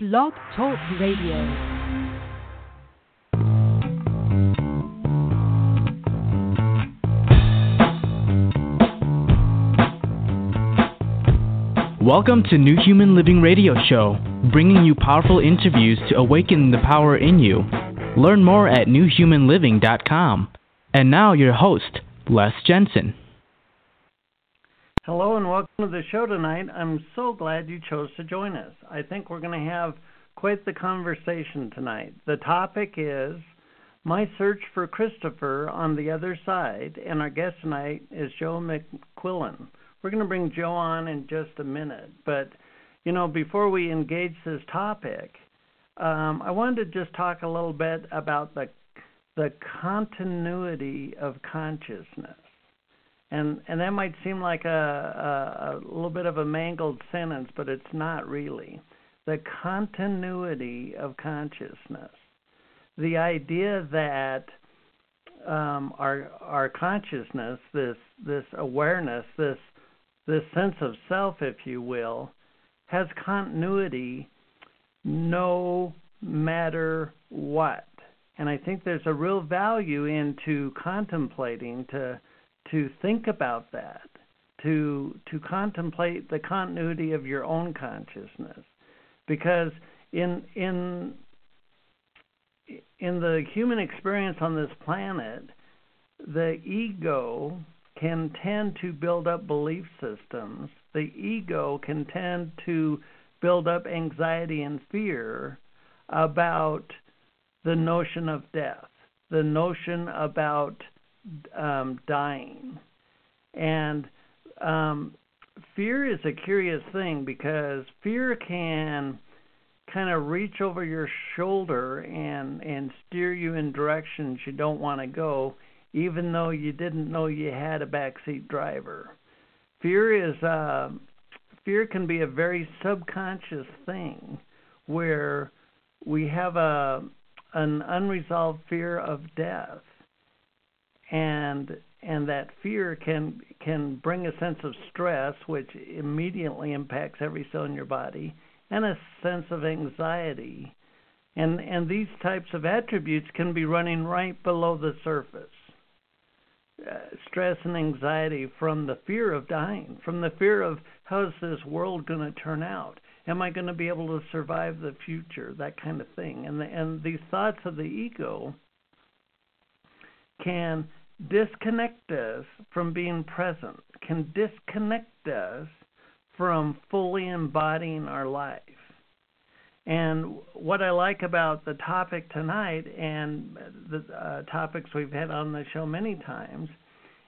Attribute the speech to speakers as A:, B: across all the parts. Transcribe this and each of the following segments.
A: Blog Talk Radio.
B: Welcome to New Human Living Radio Show, bringing you powerful interviews to awaken the power in you. Learn more at newhumanliving.com. And now, your host, Les Jensen.
C: Hello and welcome to the show tonight. I'm so glad you chose to join us. I think we're going to have quite the conversation tonight. The topic is My Search for Christopher on the Other Side, and our guest tonight is Joe McQuillen. We're going to bring Joe on in just a minute, but you know, before we engage this topic, um, I wanted to just talk a little bit about the the continuity of consciousness and and that might seem like a, a, a little bit of a mangled sentence, but it's not really. The continuity of consciousness, the idea that um, our our consciousness, this this awareness, this this sense of self, if you will, has continuity no matter what. And I think there's a real value into contemplating to to think about that, to to contemplate the continuity of your own consciousness, because in in in the human experience on this planet, the ego can tend to build up belief systems. The ego can tend to build up anxiety and fear about the notion of death, the notion about um, dying. And um, fear is a curious thing because fear can kind of reach over your shoulder and and steer you in directions you don't want to go even though you didn't know you had a backseat driver fear is uh fear can be a very subconscious thing where we have a an unresolved fear of death and and that fear can can bring a sense of stress which immediately impacts every cell in your body and a sense of anxiety. And and these types of attributes can be running right below the surface. Uh, stress and anxiety from the fear of dying from the fear of how's this world going to turn out? Am i going to be able to survive the future? That kind of thing. And the, and these thoughts of the ego can disconnect us from being present, can disconnect us from fully embodying our life. And what I like about the topic tonight and the uh, topics we've had on the show many times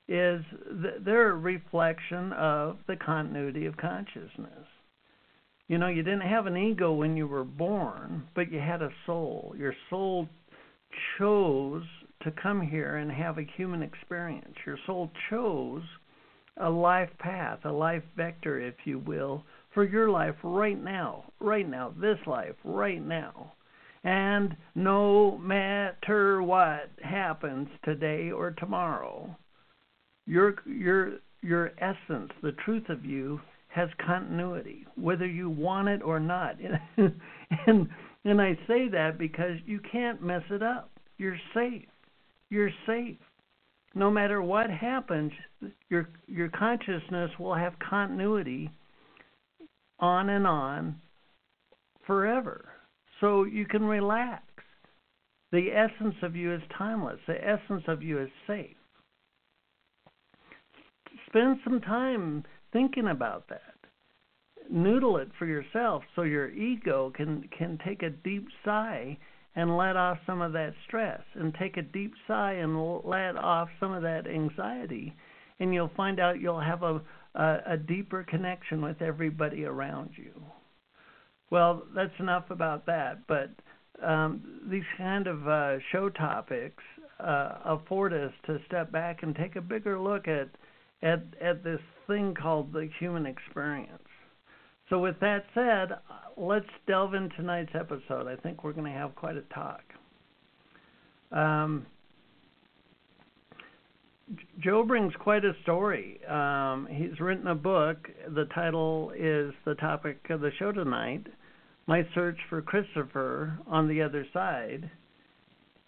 C: is th- they're a reflection of the continuity of consciousness. You know, you didn't have an ego when you were born, but you had a soul. Your soul chose to come here and have a human experience. Your soul chose a life path, a life vector, if you will, for your life right now, right now, this life, right now. And no matter what happens today or tomorrow, your your your essence, the truth of you, has continuity, whether you want it or not. and and I say that because you can't mess it up. You're safe you're safe. No matter what happens, your your consciousness will have continuity on and on forever. So you can relax. The essence of you is timeless. The essence of you is safe. Spend some time thinking about that. Noodle it for yourself so your ego can can take a deep sigh and let off some of that stress and take a deep sigh and let off some of that anxiety and you'll find out you'll have a a, a deeper connection with everybody around you. Well that's enough about that but um, these kind of uh, show topics uh, afford us to step back and take a bigger look at at at this thing called the human experience. So, with that said, let's delve into tonight's episode. I think we're going to have quite a talk. Um, Joe brings quite a story. Um, he's written a book. The title is the topic of the show tonight my search for Christopher on the other side.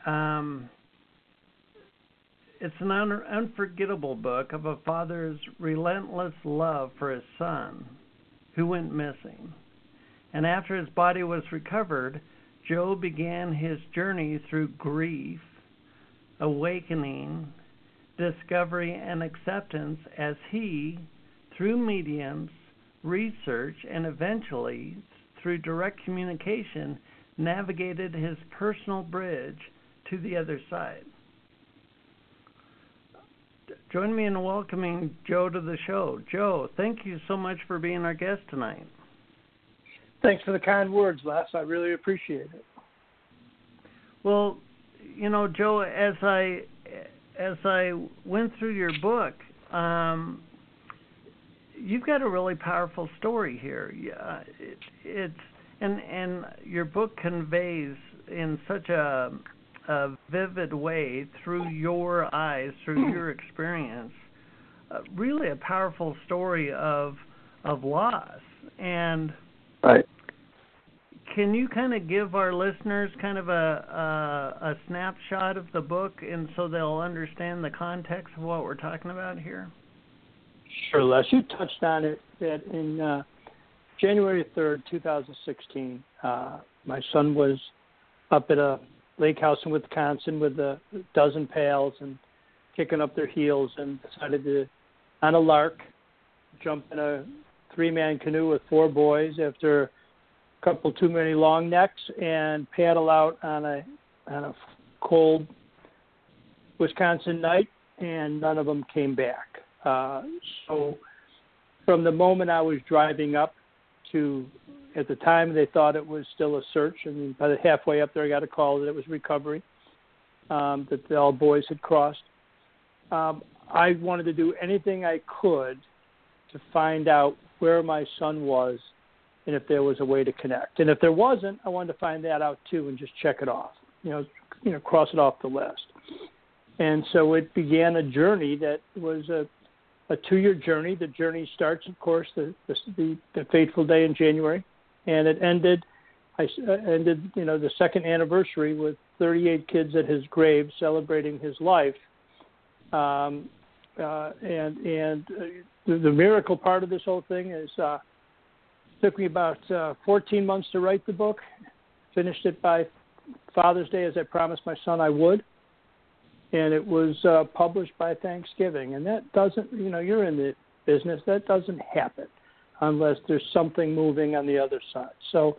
C: Um, it's an un- unforgettable book of a father's relentless love for his son who went missing. And after his body was recovered, Joe began his journey through grief, awakening, discovery, and acceptance as he, through mediums, research, and eventually through direct communication, navigated his personal bridge to the other side. Join me in welcoming Joe to the show. Joe, thank you so much for being our guest tonight.
D: Thanks for the kind words, Les. I really appreciate it.
C: Well, you know, Joe, as I as I went through your book, um, you've got a really powerful story here. Yeah, it, it's and and your book conveys in such a a vivid way through your eyes, through your experience, uh, really a powerful story of of loss. And
D: right.
C: Can you kind of give our listeners kind of a, a a snapshot of the book, and so they'll understand the context of what we're talking about here?
D: Sure, Les. You touched on it that in uh, January 3rd, 2016, uh, my son was up at a lake house in Wisconsin with a dozen pals and kicking up their heels and decided to, on a lark, jump in a three man canoe with four boys after couple too many long necks and paddle out on a on a cold Wisconsin night and none of them came back. Uh, so from the moment I was driving up to at the time they thought it was still a search, and by the halfway up there, I got a call that it was recovery, um, that the, all boys had crossed. Um, I wanted to do anything I could to find out where my son was and if there was a way to connect. And if there wasn't, I wanted to find that out too and just check it off. You know, you know, cross it off the list. And so it began a journey that was a a two-year journey. The journey starts, of course, the the, the fateful day in January, and it ended. I uh, ended, you know, the second anniversary with 38 kids at his grave celebrating his life. Um, uh, and and uh, the, the miracle part of this whole thing is uh, took me about uh, 14 months to write the book. Finished it by Father's Day, as I promised my son I would and it was uh, published by Thanksgiving. And that doesn't, you know, you're in the business, that doesn't happen unless there's something moving on the other side. So,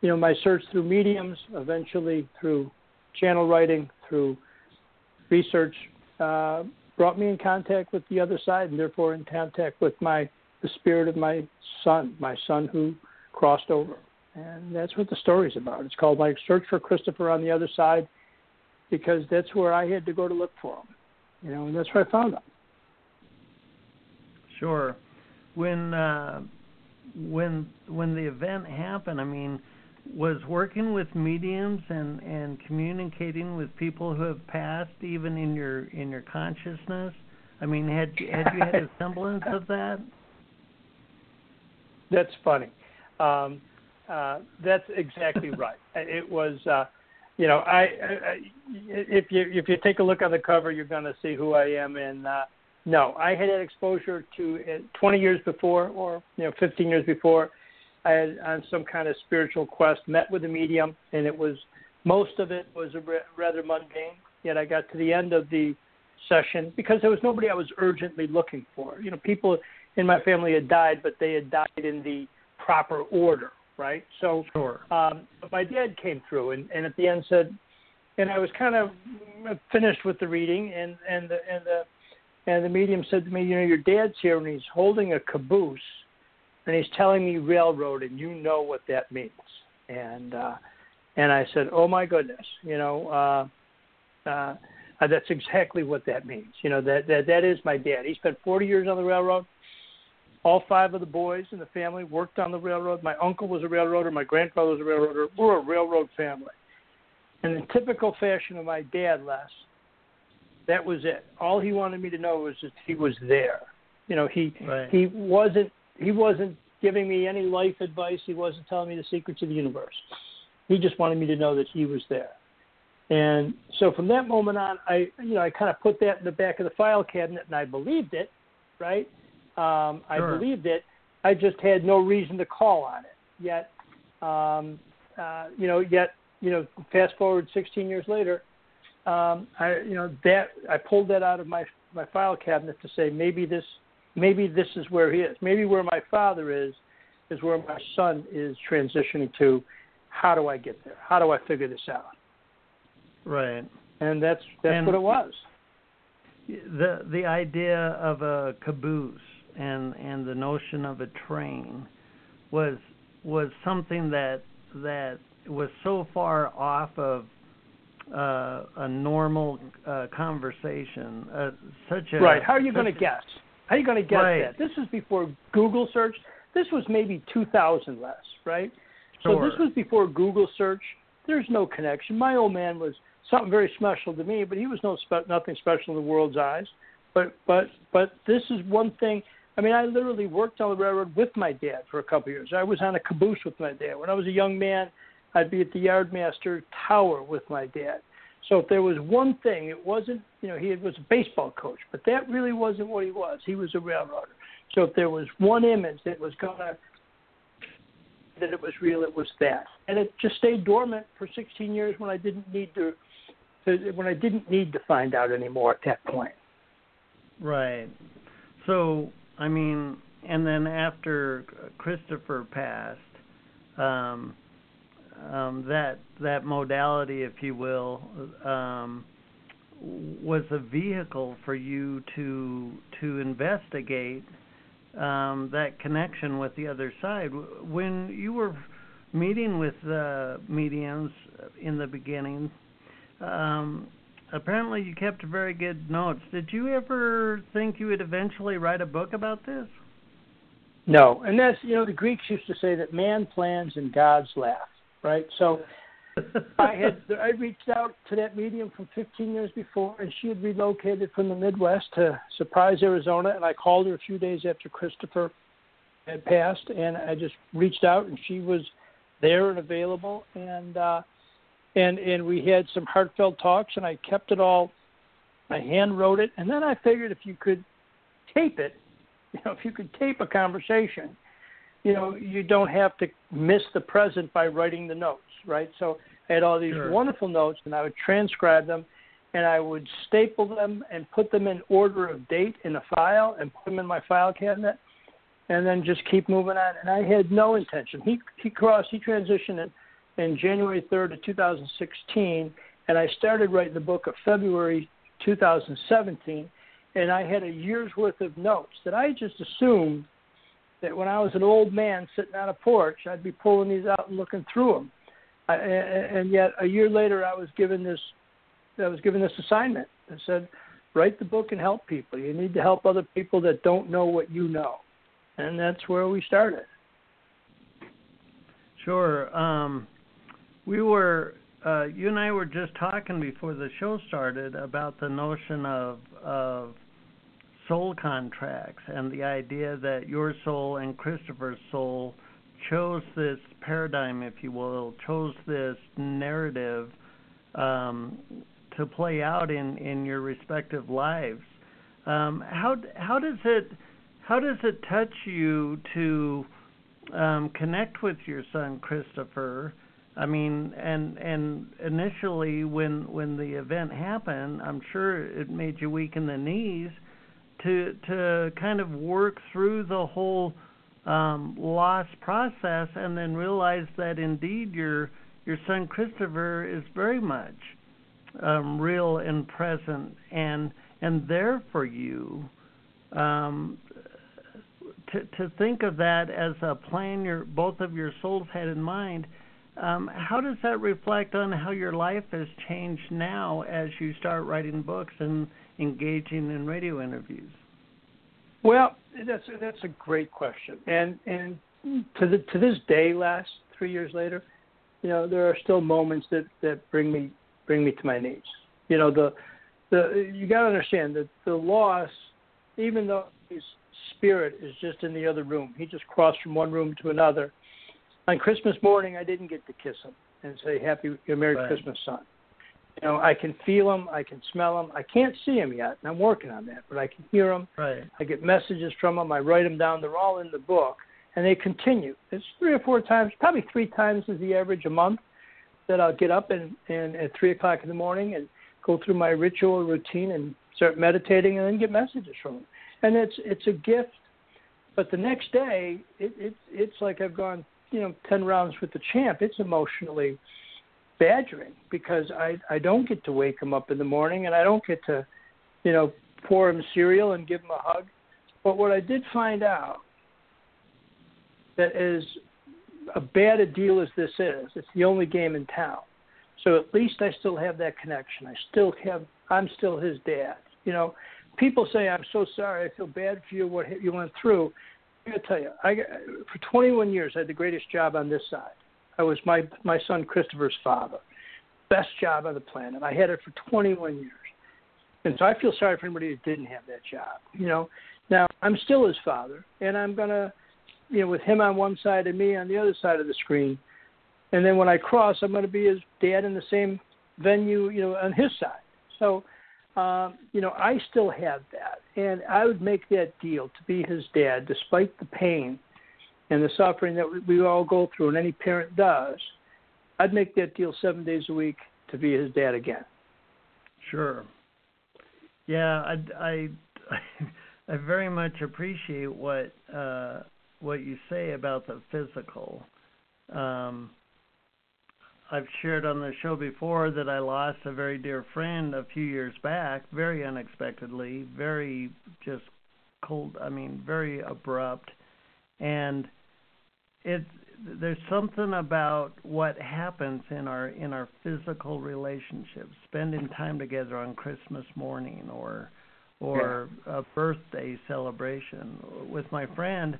D: you know, my search through mediums, eventually through channel writing, through research, uh, brought me in contact with the other side, and therefore in contact with my the spirit of my son, my son who crossed over. And that's what the story's about. It's called My Search for Christopher on the Other Side because that's where I had to go to look for him. You know, and that's where I found him.
C: Sure. When uh, when when the event happened, I mean, was working with mediums and and communicating with people who have passed, even in your in your consciousness. I mean, had had you had a semblance of that?
D: That's funny. Um, uh, that's exactly right. It was. Uh, you know, I, I if you if you take a look on the cover, you're going to see who I am. And uh, no, I had had exposure to uh, 20 years before, or you know, 15 years before. I had on some kind of spiritual quest met with a medium, and it was most of it was a re- rather mundane. Yet I got to the end of the session because there was nobody I was urgently looking for. You know, people in my family had died, but they had died in the proper order right? So
C: sure.
D: um, my dad came through and, and at the end said, and I was kind of finished with the reading, and and the and the and the medium said to me, you know, your dad's here and he's holding a caboose, and he's telling me railroad, and you know what that means. And uh, and I said, oh my goodness, you know. Uh, uh, that's exactly what that means. You know that that that is my dad. He spent 40 years on the railroad. All five of the boys in the family worked on the railroad. My uncle was a railroader. My grandfather was a railroader. We're a railroad family. And in typical fashion of my dad, Les, that was it. All he wanted me to know was that he was there. You know, he
C: right.
D: he wasn't he wasn't giving me any life advice. He wasn't telling me the secrets of the universe. He just wanted me to know that he was there. And so from that moment on, I you know I kind of put that in the back of the file cabinet, and I believed it, right? Um, I believed it. I just had no reason to call on it. Yet, um, uh, you know, yet you know, fast forward 16 years later, um, I you know that I pulled that out of my my file cabinet to say maybe this maybe this is where he is. Maybe where my father is is where my son is transitioning to. How do I get there? How do I figure this out?
C: Right.
D: And that's that's
C: And-
D: what it was.
C: the the idea of a caboose and and the notion of a train was was something that that was so far off of uh, a normal uh, conversation, uh, such a
D: Right. How are you going to guess? How are you going to guess
C: Right.
D: that? This was before Google search. This was maybe 2000 less, right?
C: Sure.
D: So this was before Google search. There's no connection. My old man was something very special to me, but he was no spe- nothing special in the world's eyes. But but but this is one thing. I mean, I literally worked on the railroad with my dad for a couple of years. I was on a caboose with my dad. When I was a young man, I'd be at the Yardmaster Tower with my dad. So if there was one thing, it wasn't, you know, he was a baseball coach, but that really wasn't what he was. He was a railroader. So if there was one image that was going to, that it was real, it was that. And it just stayed dormant for 16 years when I didn't need to, when I didn't need to find out anymore at that point.
C: Right. So, I mean, and then after Christopher passed, um, um, that that modality, if you will, um, was a vehicle for you to to investigate um, that connection with the other side. When you were meeting with uh, mediums in the beginning, um, apparently you kept very good notes. Did you ever think you would eventually write a book about this?
D: No, and that's you know the Greeks used to say that man plans and gods laugh, right? So I had I reached out to that medium from 15 years before, and she had relocated from the Midwest to Surprise, Arizona, and I called her a few days after Christopher had passed, and I just reached out, and she was there and available, and uh, and and we had some heartfelt talks, and I kept it all. I hand wrote it, and then I figured if you could tape it, you know, if you could tape a conversation, you know, you don't have to miss the present by writing the notes, right? So I had all these
C: Sure.
D: wonderful notes, and I would transcribe them, and I would staple them and put them in order of date in a file and put them in my file cabinet, and then just keep moving on. And I had no intention. He he crossed, he transitioned in, in January 3rd of 2016, and I started writing the book of February 2017, and I had a year's worth of notes that I just assumed that when I was an old man sitting on a porch, I'd be pulling these out and looking through them. I, and yet, a year later, I was given this. I was given this assignment that said, "Write the book and help people. You need to help other people that don't know what you know," and that's where we started.
C: Sure. Um, we were, uh, you and I were just talking before the show started about the notion of of soul contracts and the idea that your soul and Christopher's soul chose this paradigm, if you will, chose this narrative um, to play out in in your respective lives. Um, how how does it how does it touch you to um, connect with your son Christopher. I mean, and and initially when when the event happened, I'm sure it made you weak in the knees to to kind of work through the whole um, loss process, and then realize that indeed your your son Christopher is very much um, real and present and and there for you. Um, to to think of that as a plan your both of your souls had in mind, um, how does that reflect on how your life has changed now as you start writing books and engaging in radio interviews?
D: Well, that's that's a great question, and and to the to this day, last three years later, you know, there are still moments that that bring me bring me to my knees. You know, the the you got to understand that the loss, even though his spirit is just in the other room. He just crossed from one room to another. On Christmas morning, I didn't get to kiss him and say Happy Merry
C: Right.
D: Christmas, son. You know, I can feel him, I can smell him. I can't see him yet, and I'm working on that, but I can hear him.
C: Right.
D: I get messages from him, I write them down. They're all in the book, and they continue. It's three or four times, probably three times is the average a month that I'll get up and, and at three o'clock in the morning and go through my ritual routine and start meditating, and then get messages from them. And it's it's a gift. But the next day, it, it it's like I've gone, you know, ten rounds with the champ. It's emotionally badgering because I I don't get to wake him up in the morning, and I don't get to, you know, pour him cereal and give him a hug. But what I did find out that is a bad a deal as this is, it's the only game in town. So at least I still have that connection. I still have I'm still his dad. You know, people say I'm so sorry, I feel bad for you what you went through. I gotta tell you, I for 21 years I had the greatest job on this side. I was my my son Christopher's father. Best job on the planet. I had it for 21 years. And so I feel sorry for anybody who didn't have that job. You know, now I'm still his father, and I'm gonna, you know, with him on one side and me on the other side of the screen. And then when I cross, I'm gonna be his dad in the same venue, you know, on his side. So, um, you know, I still have that, and I would make that deal to be his dad, despite the pain and the suffering that we- all go through, and any parent does. I'd make that deal seven days a week to be his dad again.
C: Sure. Yeah, I I I very much appreciate what uh what you say about the physical. Um I've shared on the show before that I lost a very dear friend a few years back, very unexpectedly, very just cold, I mean, very abrupt. And it's there's something about what happens in our in our physical relationships spending time together on christmas morning or or a birthday celebration with my friend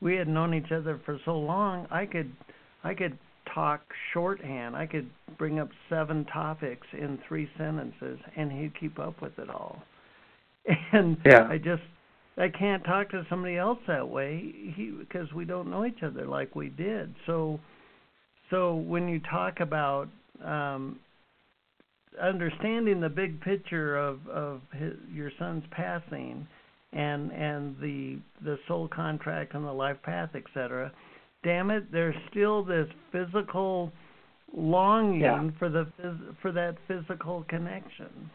C: we had known each other for so long i could i could talk shorthand i could bring up seven topics in three sentences and he'd keep up with it all and
D: Yeah.
C: i just I can't talk to somebody else that way he because we don't know each other like we did. So so when you talk about um understanding the big picture of of his, your son's passing and and the the soul contract and the life path etc damn it there's still this physical longing
D: Yeah.
C: for the phys- for that physical connection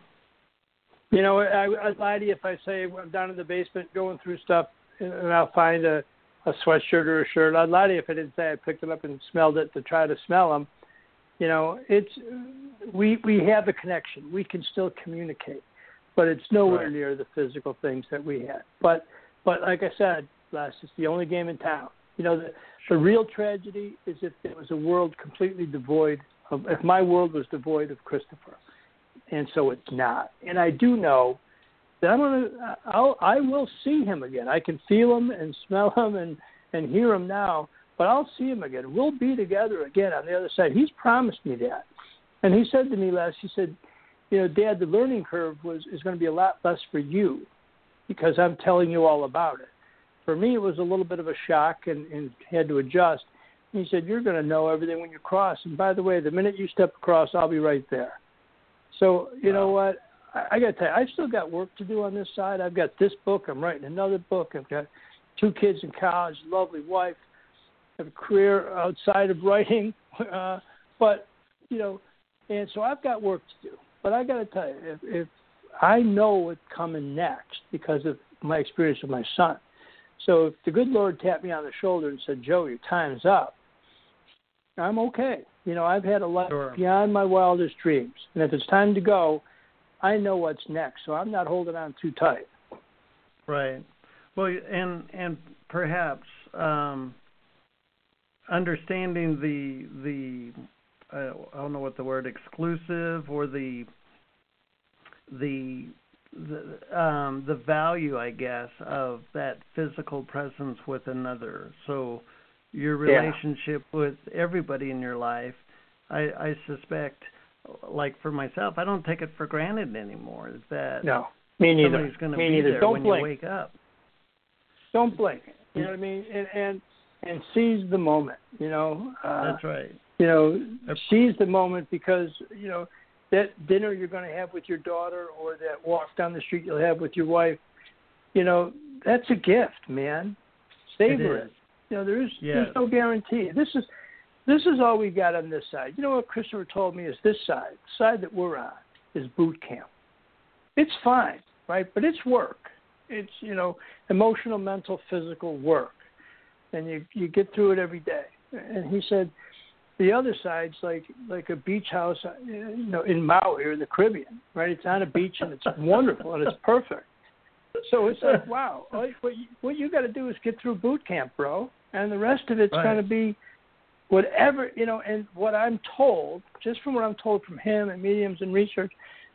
D: You know, I, I'd lie to you if I say I'm down in the basement going through stuff and I'll find a, a sweatshirt or a shirt. I'd lie to you if I didn't say I picked it up and smelled it to try to smell them. You know, it's we we have a connection. We can still communicate, but it's nowhere
C: Right.
D: near the physical things that we had. But but like I said, Les, it's the only game in town. You know, the the real tragedy is if there was a world completely devoid of if my world was devoid of Christopher and so it's not. And I do know that I'm gonna, I'll, I will see him again. I can feel him and smell him and and hear him now, but I'll see him again. We'll be together again on the other side. He's promised me that, and he said to me last. He said, "You know, Dad, the learning curve was is going to be a lot less for you because I'm telling you all about it. For me, it was a little bit of a shock and, and had to adjust." He said, "You're going to know everything when you cross. And by the way, the minute you step across, I'll be right there." So you know what? I, I got to tell you, I've still got work to do on this side. I've got this book. I'm writing another book. I've got two kids in college, lovely wife. I have a career outside of writing, uh, but you know, and so I've got work to do. But I got to tell you, if, if I know what's coming next because of my experience with my son. So if the good Lord tapped me on the shoulder and said, "Joe, your time's up," I'm okay. You know, I've had a life
C: Sure.
D: beyond my wildest dreams, and if it's time to go, I know what's next. So I'm not holding on too tight.
C: Right. Well, and and perhaps um, understanding the the uh, I don't know what the word exclusive or the the the um, the value I guess of that physical presence with another. So your
D: Yeah.
C: relationship with everybody in your life, I, I suspect, like for myself, I don't take it for granted anymore. Is that
D: No, me neither.
C: somebody's going to
D: me
C: be
D: neither.
C: there
D: Don't
C: when
D: blink.
C: you wake up.
D: Don't blink. You know what I mean? And and and seize the moment. You know.
C: Uh, That's right.
D: You know, seize the moment because you know that dinner you're going to have with your daughter or that walk down the street you'll have with your wife. You know, that's a gift, man. Savor it. it. You know, there's
C: yeah.
D: there's no guarantee. This is this is all we got on this side. You know what Christopher told me is this side, the side that we're on, is boot camp. It's fine, right? But it's work. It's you know emotional, mental, physical work, and you you get through it every day. And he said, the other side's like like a beach house, uh, you know, in Maui or the Caribbean, right? It's on a beach and it's wonderful and it's perfect. So it's like, wow, what you, what you got to do is get through boot camp, bro, and the rest of it's
C: right.
D: going to be whatever you know. And what I'm told, just from what I'm told from him and mediums and research,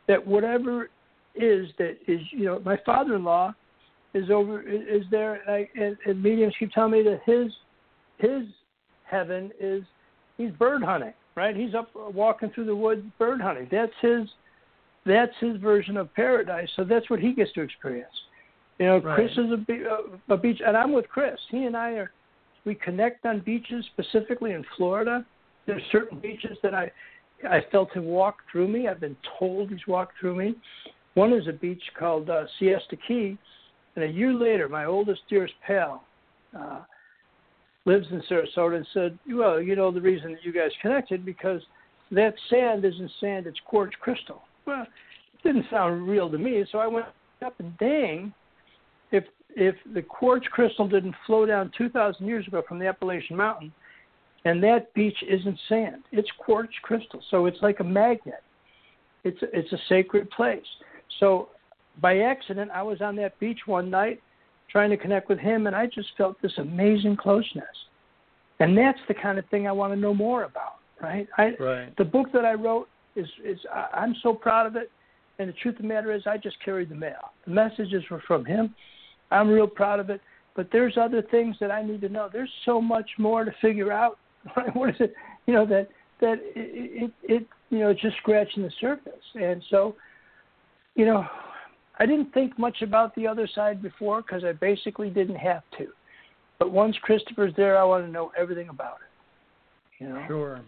D: that whatever is that is, you know, my father-in-law is over is there, and, and, and mediums keep telling me that his his heaven is he's bird hunting, right? He's up walking through the woods bird hunting. That's his that's his version of paradise. So that's what he gets to experience. You know,
C: right.
D: Chris is a, a beach, and I'm with Chris. He and I are we connect on beaches, specifically in Florida. There's certain beaches that I I felt him walk through me. I've been told he's walked through me. One is a beach called uh, Siesta Key, and a year later, my oldest, dearest pal uh, lives in Sarasota and said, "Well, you know the reason that you guys connected because that sand isn't sand; it's quartz crystal." Well, it didn't sound real to me, so I went up and dang, if if the quartz crystal didn't flow down 2,000 years ago from the Appalachian Mountain, and that beach isn't sand, it's quartz crystal, so it's like a magnet. It's it's a sacred place. So by accident, I was on that beach one night trying to connect with him, and I just felt this amazing closeness. And that's the kind of thing I want to know more about, right? I,
C: right.
D: The book that I wrote is is I, I'm so proud of it, and the truth of the matter is, I just carried the mail. The messages were from him. I'm real proud of it, but there's other things that I need to know. There's so much more to figure out. Right? What is it? You know that that it, it it you know it's just scratching the surface, and so you know I didn't think much about the other side before because I basically didn't have to. But once Christopher's there, I want to know everything about it. You know.
C: Sure.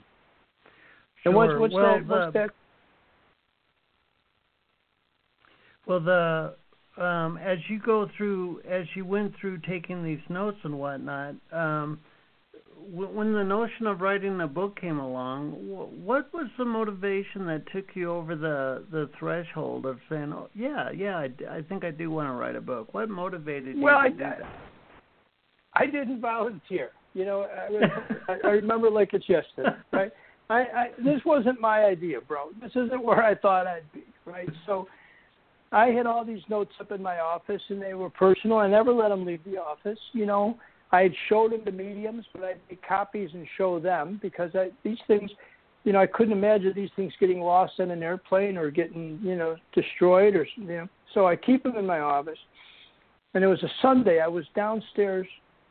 D: And what's, what's
C: well,
D: that? What's
C: the,
D: that?
C: Well, the um, as you go through, as you went through taking these notes and whatnot, um, when the notion of writing a book came along, what was the motivation that took you over the the threshold of saying, "Oh, yeah, yeah, I, I think I do want to write a book"? What motivated you
D: well, I? I didn't volunteer. You know, I, was, I remember like it's yesterday, right? I, I this wasn't my idea, bro. This isn't where I thought I'd be, right? So, I had all these notes up in my office, and they were personal. I never let them leave the office. You know, I had showed them the mediums, but I'd make copies and show them because I, these things, you know, I couldn't imagine these things getting lost in an airplane or getting, you know, destroyed or, you know. So I keep them in my office. And it was a Sunday. I was downstairs,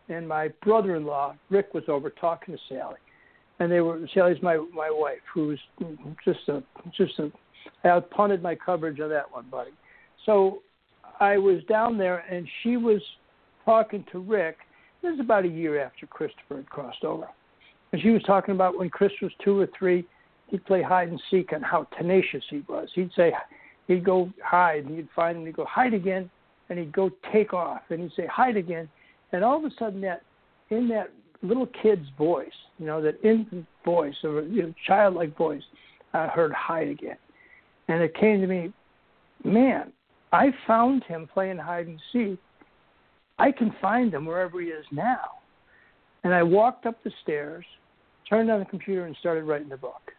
D: and my brother-in-law Rick was over talking to Sally, and they were Sally's my my wife, who's just a just a. I punted my coverage on that one, buddy. So I was down there, and she was talking to Rick this is about a year after Christopher had crossed over. And she was talking about when Chris was two or three, he'd play hide and seek and how tenacious he was. He'd say, he'd go hide and he'd find him, he'd go hide again, and he'd go take off and he'd say hide again. And all of a sudden, that in that little kid's voice, you know, that infant voice or you know, childlike voice, I heard hide again. And it came to me, man, I found him playing hide and seek I can find him wherever he is now. And I walked up the stairs, turned on the computer, and started writing the book.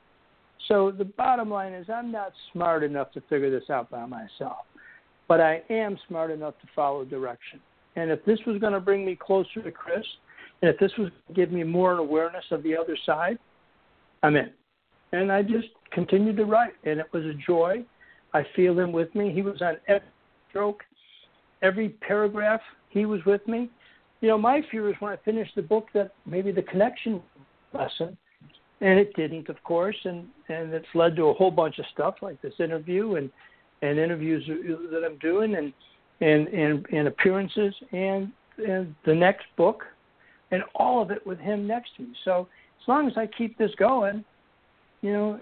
D: So the bottom line is, I'm not smart enough to figure this out by myself, but I am smart enough to follow direction. And if this was going to bring me closer to Chris, and if this was to give me more awareness of the other side, I'm in. And I just continued to write, and it was a joy. I feel him with me. He was on every stroke, every paragraph he was with me. You know, my fear is when I finish the book that maybe the connection lesson, and it didn't, of course, and and it's led to a whole bunch of stuff like this interview and and interviews that I'm doing and and and, and appearances and and the next book, and all of it with him next to me. So as long as I keep this going, you know,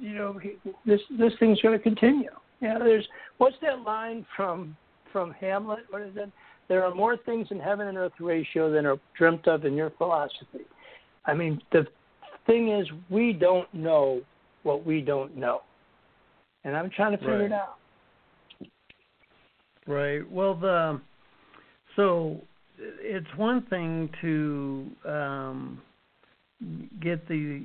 D: you know, this this thing's going to continue. Yeah, there's what's that line from from Hamlet? What is it? There are more things in heaven and earth Horatio than are dreamt of in your philosophy. I mean, the thing is, we don't know what we don't know, and I'm trying to figure
C: right.
D: it out.
C: Right. Well, the so it's one thing to um, get the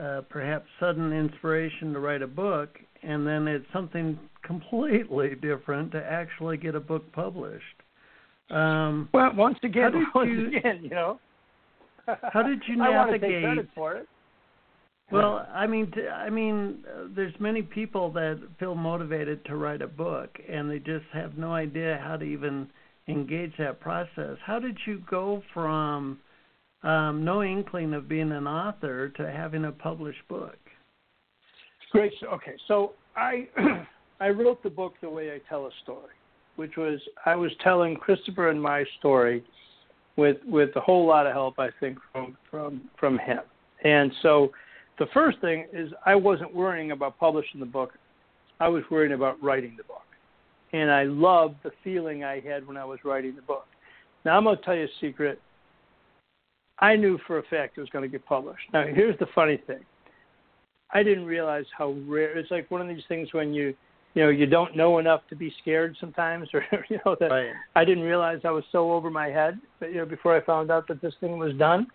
C: uh, perhaps sudden inspiration to write a book, and then it's something completely different to actually get a book published. Um,
D: well, once again, once
C: you,
D: again, you know.
C: how did you
D: I want to
C: navigate?
D: take credit for it.
C: Well, I mean, t- I mean, uh, there's many people that feel motivated to write a book, and they just have no idea how to even engage that process. How did you go from um, no inkling of being an author to having a published book?
D: Great. Okay, so I I wrote the book the way I tell a story, which was I was telling Christopher and my story with with a whole lot of help, I think, from from from him. And so the first thing is I wasn't worrying about publishing the book. I was worrying about writing the book. And I loved the feeling I had when I was writing the book. Now I'm going to tell you a secret. I knew for a fact it was going to get published. Now here's the funny thing. I didn't realize how rare it's like one of these things when you you know you don't know enough to be scared sometimes or you know that
C: Right.
D: I didn't realize I was so over my head but you know before I found out that this thing was done.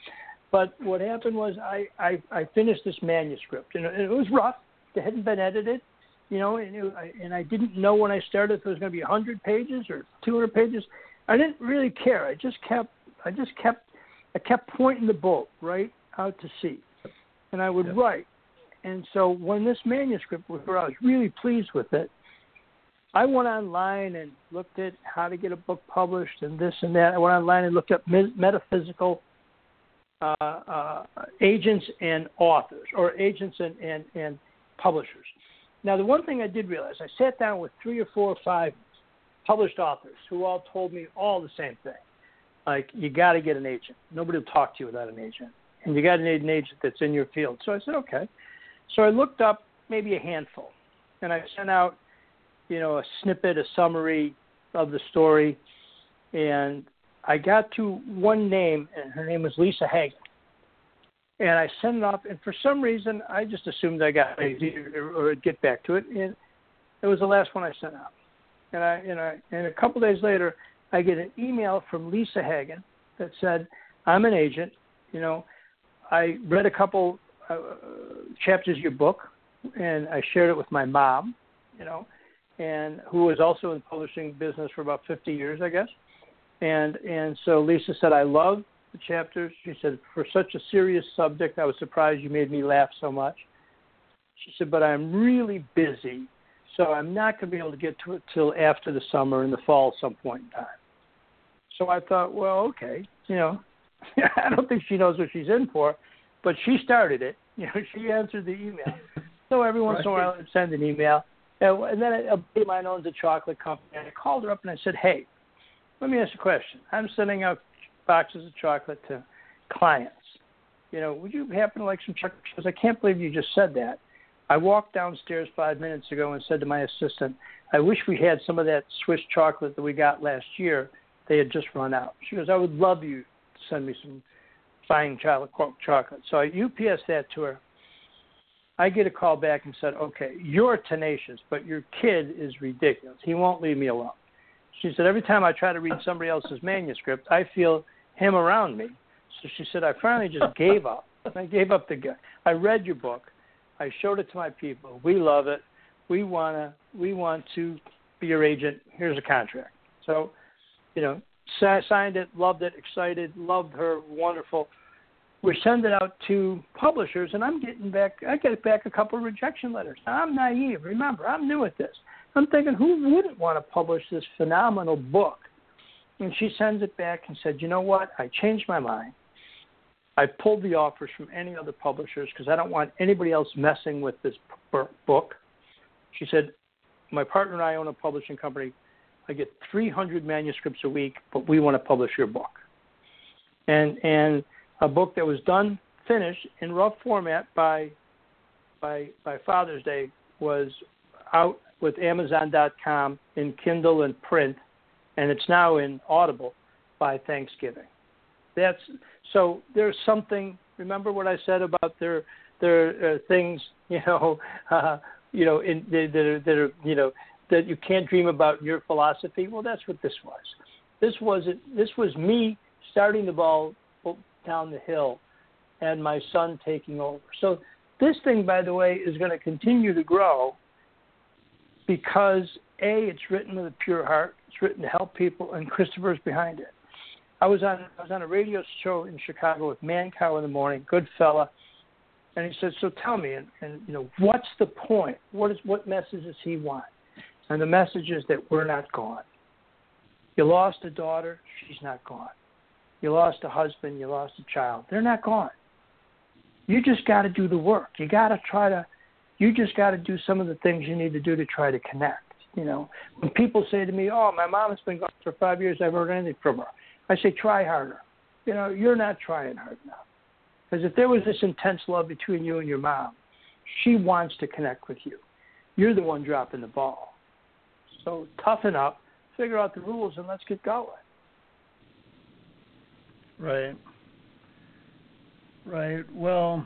D: But what happened was I I, I finished this manuscript and it was rough. It hadn't been edited you know and, it, I, and I didn't know when I started if it was going to be 100 pages or 200 pages. I didn't really care. I just kept I just kept I kept pointing the boat right out to sea. And I would write and so when this manuscript was where I was really pleased with it, I went online and looked at how to get a book published and this and that. I went online and looked up metaphysical uh, uh, agents and authors, or agents and, and, and publishers. Now, the one thing I did realize, I sat down with three or four or five published authors who all told me all the same thing. Like, you got to get an agent. Nobody will talk to you without an agent. And you got to need an agent that's in your field. So I said, okay. So I looked up maybe a handful, and I sent out, you know, a snippet, a summary of the story, and I got to one name, and her name was Lisa Hagen. And I sent it off, and for some reason, I just assumed I got it or, I'd get back to it, and it was the last one I sent out. And I, and I, and a couple days later, I get an email from Lisa Hagen that said, "I'm an agent. You know, I read a couple uh, chapters of your book, and I shared it with my mom, you know, and who was also in publishing business for about 50 years, I guess. And and so Lisa said, I love the chapters. She said, for such a serious subject, I was surprised you made me laugh so much. She said, but I'm really busy, so I'm not going to be able to get to it till after the summer and the fall, some point in time. So I thought, well, okay, you know, I don't think she knows what she's in for, but she started it. You know, she answered the email. So every once in a while, I'd send an email. And and then a buddy of mine owns a chocolate company. And I called her up and I said, hey, let me ask you a question. I'm sending out boxes of chocolate to clients. You know, would you happen to like some chocolate? She goes, I can't believe you just said that. I walked downstairs five minutes ago and said to my assistant, I wish we had some of that Swiss chocolate that we got last year. They had just run out. She goes, I would love you to send me some fine chocolate. chocolate. So I UPS that to her. I get a call back and said, okay, you're tenacious, but your kid is ridiculous. He won't leave me alone. She said, every time I try to read somebody else's manuscript, I feel him around me. So she said, I finally just gave up. I gave up the guy. I read your book. I showed it to my people. We love it. We wanna. We want to be your agent. Here's a contract. So, you know, signed it, loved it, excited, loved her, wonderful. We send it out to publishers, and I'm getting back. I get back a couple of rejection letters. I'm naive. Remember, I'm new at this. I'm thinking, who wouldn't want to publish this phenomenal book? And she sends it back and said, you know what? I changed my mind. I pulled the offers from any other publishers because I don't want anybody else messing with this book. She said, my partner and I own a publishing company. I get 300 manuscripts a week, but we want to publish your book. And and a book that was done finished in rough format by by by Father's Day was out with Amazon.com in Kindle and print, and it's now in Audible by Thanksgiving. That's so. There's something. Remember what I said about there there are things you know uh, you know in, that, are, that are you know that you can't dream about your philosophy. Well, that's what this was. This wasn't. This was me starting the ball down the hill, and my son taking over. So this thing, by the way, is going to continue to grow because a it's written with a pure heart. It's written to help people, and Christopher's behind it. I was on I was on a radio show in Chicago with Mancow in the morning, good fella, and he said, "So tell me, and, and you know, what's the point? What is what message does he want?" And the message is that we're not gone. You lost a daughter, she's not gone. You lost a husband, you lost a child, they're not gone. You just got to do the work. You got to try to. You just got to do some of the things you need to do to try to connect. You know, when people say to me, "Oh, my mom has been gone for five years. I haven't heard anything from her," I say, "Try harder." You know, you're not trying hard enough. Because if there was this intense love between you and your mom, she wants to connect with you. You're the one dropping the ball. So toughen up, figure out the rules, and let's get going.
C: Right. Right. Well,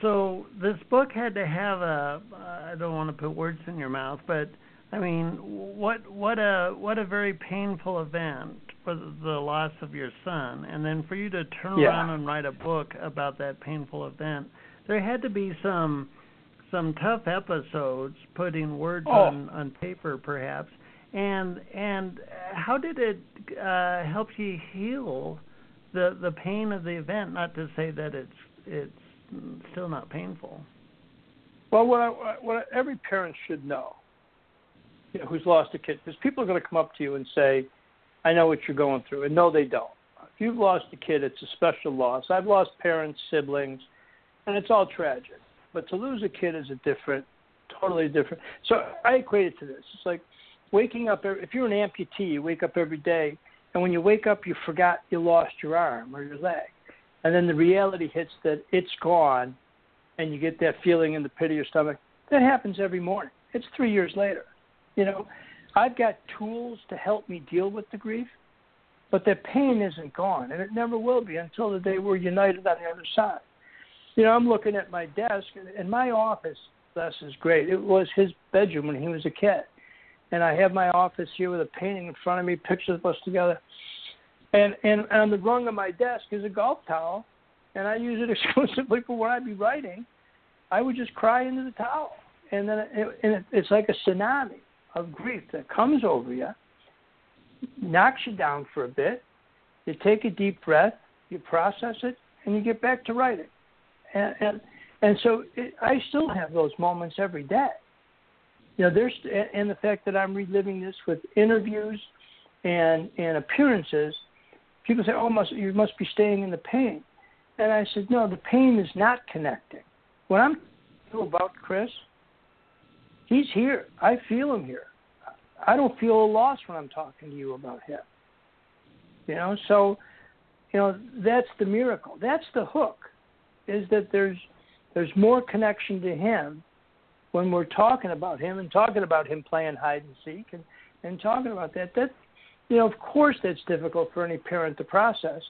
C: so this book had to have a. I don't want to put words in your mouth, but I mean, what what a what a very painful event for the loss of your son, and then for you to turn
D: yeah.
C: around and write a book about that painful event. There had to be some some tough episodes, putting words
D: oh.
C: on on paper, perhaps. And and how did it uh, help you heal the the pain of the event? Not to say that it's it's still not painful.
D: Well, what I, what every parent should know you know, who's lost a kid, because people are going to come up to you and say, "I know what you're going through," and no, they don't. If you've lost a kid, it's a special loss. I've lost parents, siblings, and it's all tragic. But to lose a kid is a different, totally different. So I equate it to this. It's like waking up. If you're an amputee, you wake up every day, and when you wake up, you forgot you lost your arm or your leg, and then the reality hits that it's gone, and you get that feeling in the pit of your stomach. That happens every morning. It's three years later. You know, I've got tools to help me deal with the grief, but the pain isn't gone, and it never will be until the day we're united on the other side. You know, I'm looking at my desk, and my office, this is great. It was his bedroom when he was a kid. And I have my office here with a painting in front of me, pictures of us together. And, and on the rung of my desk is a golf towel, and I use it exclusively for when I'd be writing. I would just cry into the towel, and then it, and it, it's like a tsunami of grief that comes over you, knocks you down for a bit. You take a deep breath, you process it, and you get back to writing. And and, and so it, I still have those moments every day. You know, there's and the fact that I'm reliving this with interviews and and appearances. People say, "Oh, must you must be staying in the pain," and I said, "No, the pain is not connecting. What I'm about Chris He's here. I feel him here. I don't feel a loss when I'm talking to you about him. You know, so you know that's the miracle. That's the hook, is that there's there's more connection to him when we're talking about him and talking about him playing hide and seek and and talking about that. That you know, of course, that's difficult for any parent to process.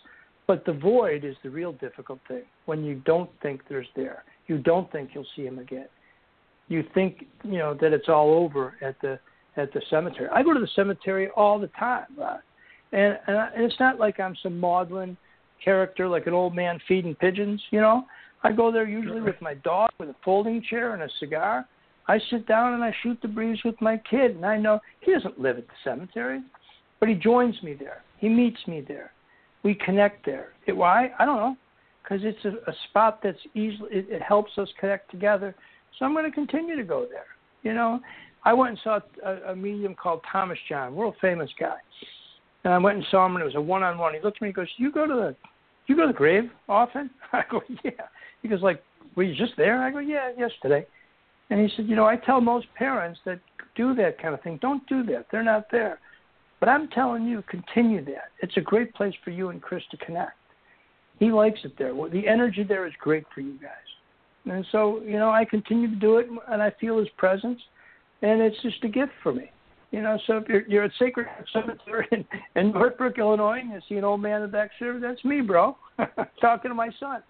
D: But the void is the real difficult thing when you don't think there's there. You don't think you'll see him again you think you know that it's all over at the at the cemetery. I go to the cemetery all the time, uh, and and, I, and it's not like I'm some maudlin character like an old man feeding pigeons. You know, I go there usually with my dog with a folding chair and a cigar. I sit down and I shoot the breeze with my kid, and I know he doesn't live at the cemetery, but he joins me there. He meets me there. We connect there. It, why? I don't know, because it's a, a spot that's easily. It, it helps us connect together so I'm going to continue to go there. You know, I went and saw a, a medium called Thomas John, world famous guy. And I went and saw him, and it was a one-on-one. He looked at me and goes, "You go to the, you go to the grave often?" I go, "Yeah." He goes, "Like, were you just there?" I go, "Yeah, yesterday." And he said, "You know, I tell most parents that do that kind of thing, don't do that. They're not there. But I'm telling you, continue that. It's a great place for you and Chris to connect. He likes it there. The energy there is great for you guys. And so, you know, I continue to do it, and I feel his presence, and it's just a gift for me. You know, so if you're, you're at Sacred Cemetery in, in Northbrook, Illinois, and you see an old man in the back there, that's me, bro, talking to my son.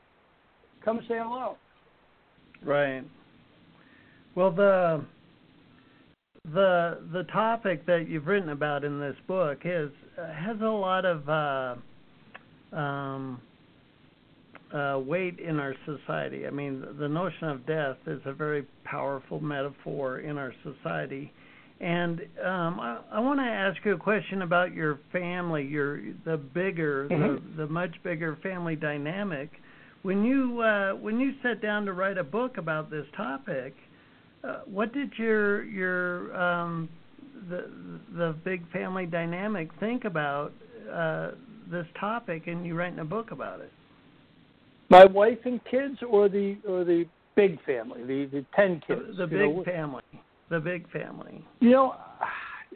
D: Come say hello.
C: Right. Well, the the the topic that you've written about in this book is has a lot of uh, um, uh, weight in our society. I mean, the notion of death is a very powerful metaphor in our society. And um, I, I want to ask you a question about your family, your the bigger,
D: mm-hmm.
C: the, the much bigger family dynamic. When you uh, when you sat down to write a book about this topic, uh, what did your your um, the the big family dynamic think about uh, this topic, and you writing a book about it?
D: My wife and kids, or the or the big family, the the ten kids.
C: The, the big know? family. The big family.
D: You know,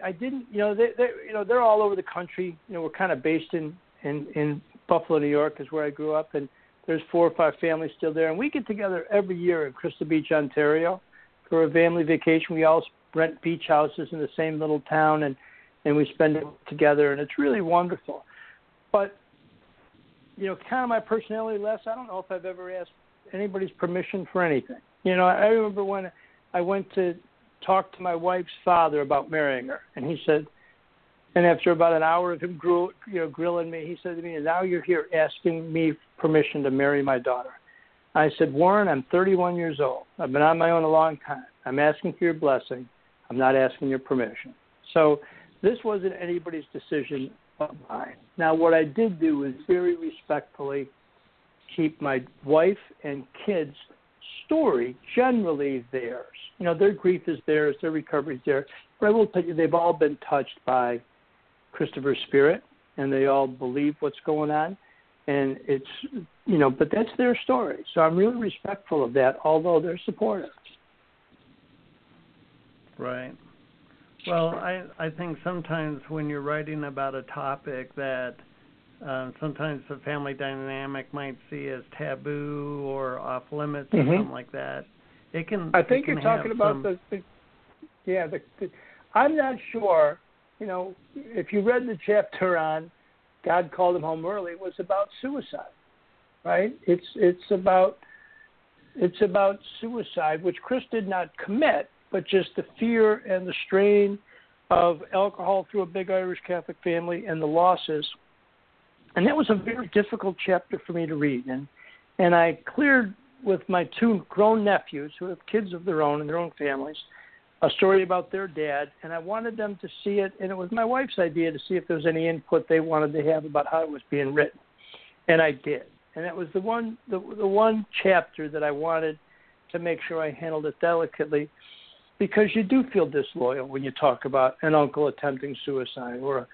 D: I didn't. You know, they they you know they're all over the country. You know, we're kind of based in in in Buffalo, New York, is where I grew up, and there's four or five families still there, and we get together every year in Crystal Beach, Ontario, for a family vacation. We all rent beach houses in the same little town, and and we spend it together, and it's really wonderful. But you know, kind of my personality less. I don't know if I've ever asked anybody's permission for anything. You know, I remember when I went to talk to my wife's father about marrying her, and he said, and after about an hour of him grill, you know, grilling me, he said to me, now you're here asking me permission to marry my daughter." I said, "Warren, I'm 31 years old. I've been on my own a long time. I'm asking for your blessing. I'm not asking your permission." So this wasn't anybody's decision mine. Now, what I did do was very respectfully keep my wife and kids' story generally theirs. You know, their grief is theirs, their recovery is theirs. But I will tell you, they've all been touched by Christopher's spirit, and they all believe what's going on. And it's, you know, but that's their story. So I'm really respectful of that, although they're supportive.
C: Right. Well, I I think sometimes when you're writing about a topic that uh, sometimes the family dynamic might see as taboo or off limits
D: mm-hmm.
C: or something like that, it can.
D: I think
C: can
D: you're talking about
C: some...
D: the, the yeah. The, the I'm not sure. You know, if you read the chapter on God called him home early, it was about suicide, right? It's it's about it's about suicide, which Chris did not commit, but just the fear and the strain of alcohol through a big Irish Catholic family and the losses. And that was a very difficult chapter for me to read. And and I cleared with my two grown nephews who have kids of their own and their own families a story about their dad and I wanted them to see it and it was my wife's idea to see if there was any input they wanted to have about how it was being written. And I did. And that was the one the the one chapter that I wanted to make sure I handled it delicately because you do feel disloyal when you talk about an uncle attempting suicide or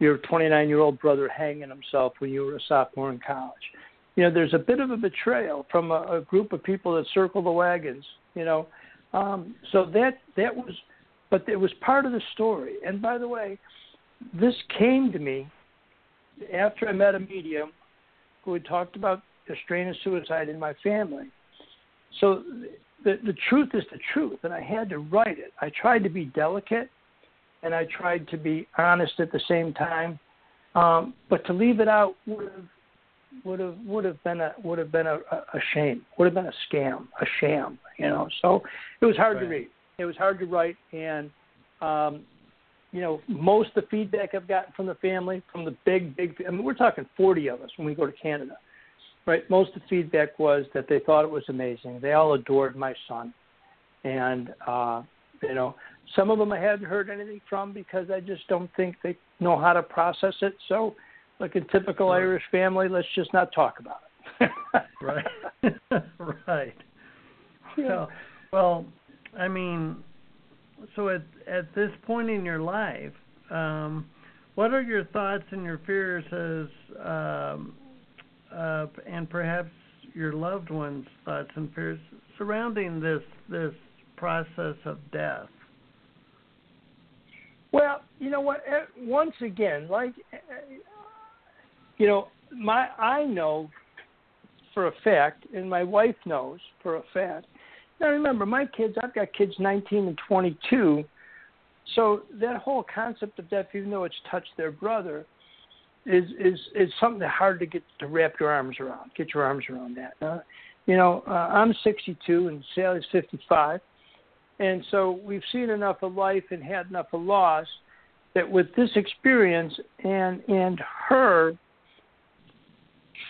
D: your 29 year old brother hanging himself when you were a sophomore in college. You know, there's a bit of a betrayal from a, a group of people that circle the wagons. You know, um, so that that was, but it was part of the story. And by the way, this came to me after I met a medium who had talked about the strain of suicide in my family. So the the truth is the truth, and I had to write it. I tried to be delicate, and I tried to be honest at the same time. Um, but to leave it out would have would have would have been a would have been a, a shame. Would have been a scam, a sham. You know. So it was hard
C: right.
D: to read. It was hard to write, and um, you know, most of the feedback I've gotten from the family, from the big, big. I mean, we're talking 40 of us when we go to Canada right, most of the feedback was that they thought it was amazing. They all adored my son, and uh, you know, some of them I hadn't heard anything from because I just don't think they know how to process it. So, like a typical right. Irish family, let's just not talk about
C: it. right, right. Yeah. Well, well, I mean, so at at this point in your life. Um, what are your thoughts and your fears as um, uh, and perhaps your loved ones' thoughts and fears surrounding this this process of death?
D: Well, you know what? eh, Once again, like, eh, you know, my I know for a fact, and my wife knows for a fact. Now remember, my kids. I've got kids 19 and 22. So that whole concept of death, even though it's touched their brother, is is is something that's hard to get to wrap your arms around. Get your arms around that. You know, uh, I'm 62 and Sally's 55, and so we've seen enough of life and had enough of loss that with this experience and and her